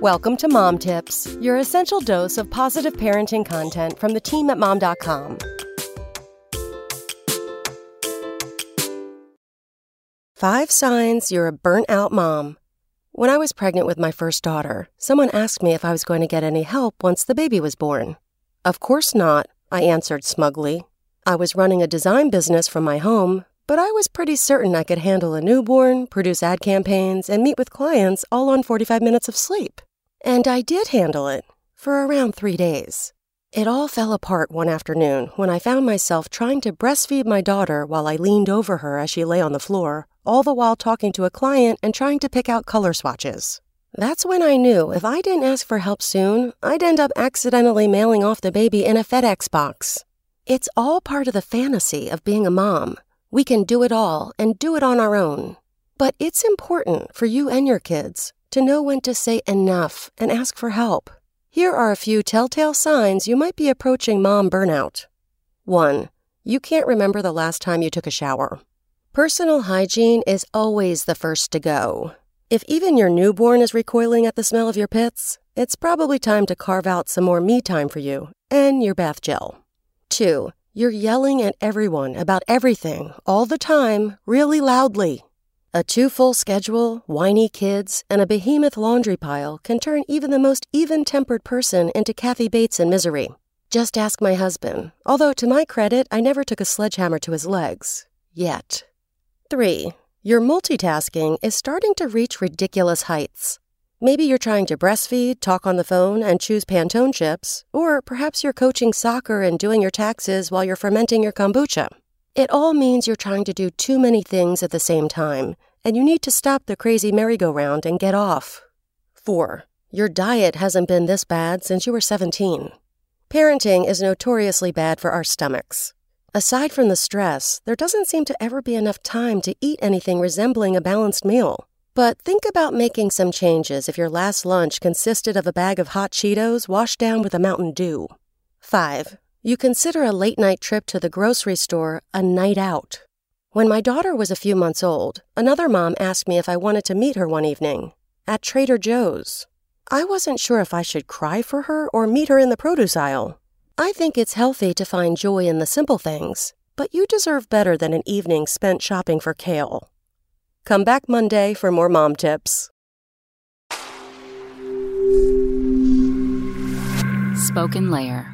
Welcome to Mom Tips, your essential dose of positive parenting content from the team at mom.com. Five signs you're a burnt out mom. When I was pregnant with my first daughter, someone asked me if I was going to get any help once the baby was born. Of course not, I answered smugly. I was running a design business from my home, but I was pretty certain I could handle a newborn, produce ad campaigns, and meet with clients all on 45 minutes of sleep. And I did handle it for around three days. It all fell apart one afternoon when I found myself trying to breastfeed my daughter while I leaned over her as she lay on the floor, all the while talking to a client and trying to pick out color swatches. That's when I knew if I didn't ask for help soon, I'd end up accidentally mailing off the baby in a FedEx box. It's all part of the fantasy of being a mom. We can do it all and do it on our own. But it's important for you and your kids to know when to say enough and ask for help. Here are a few telltale signs you might be approaching mom burnout. 1. You can't remember the last time you took a shower. Personal hygiene is always the first to go. If even your newborn is recoiling at the smell of your pits, it's probably time to carve out some more me time for you and your bath gel. 2. You're yelling at everyone about everything all the time, really loudly. A too full schedule, whiny kids, and a behemoth laundry pile can turn even the most even tempered person into Kathy Bates in misery. Just ask my husband, although to my credit, I never took a sledgehammer to his legs. Yet. 3. Your multitasking is starting to reach ridiculous heights. Maybe you're trying to breastfeed, talk on the phone, and choose Pantone chips, or perhaps you're coaching soccer and doing your taxes while you're fermenting your kombucha. It all means you're trying to do too many things at the same time, and you need to stop the crazy merry-go-round and get off. 4. Your diet hasn't been this bad since you were 17. Parenting is notoriously bad for our stomachs. Aside from the stress, there doesn't seem to ever be enough time to eat anything resembling a balanced meal. But think about making some changes if your last lunch consisted of a bag of hot Cheetos washed down with a Mountain Dew. 5 you consider a late night trip to the grocery store a night out. When my daughter was a few months old, another mom asked me if I wanted to meet her one evening at Trader Joe's. I wasn't sure if I should cry for her or meet her in the produce aisle. I think it's healthy to find joy in the simple things, but you deserve better than an evening spent shopping for kale. Come back Monday for more mom tips. SpokenLayer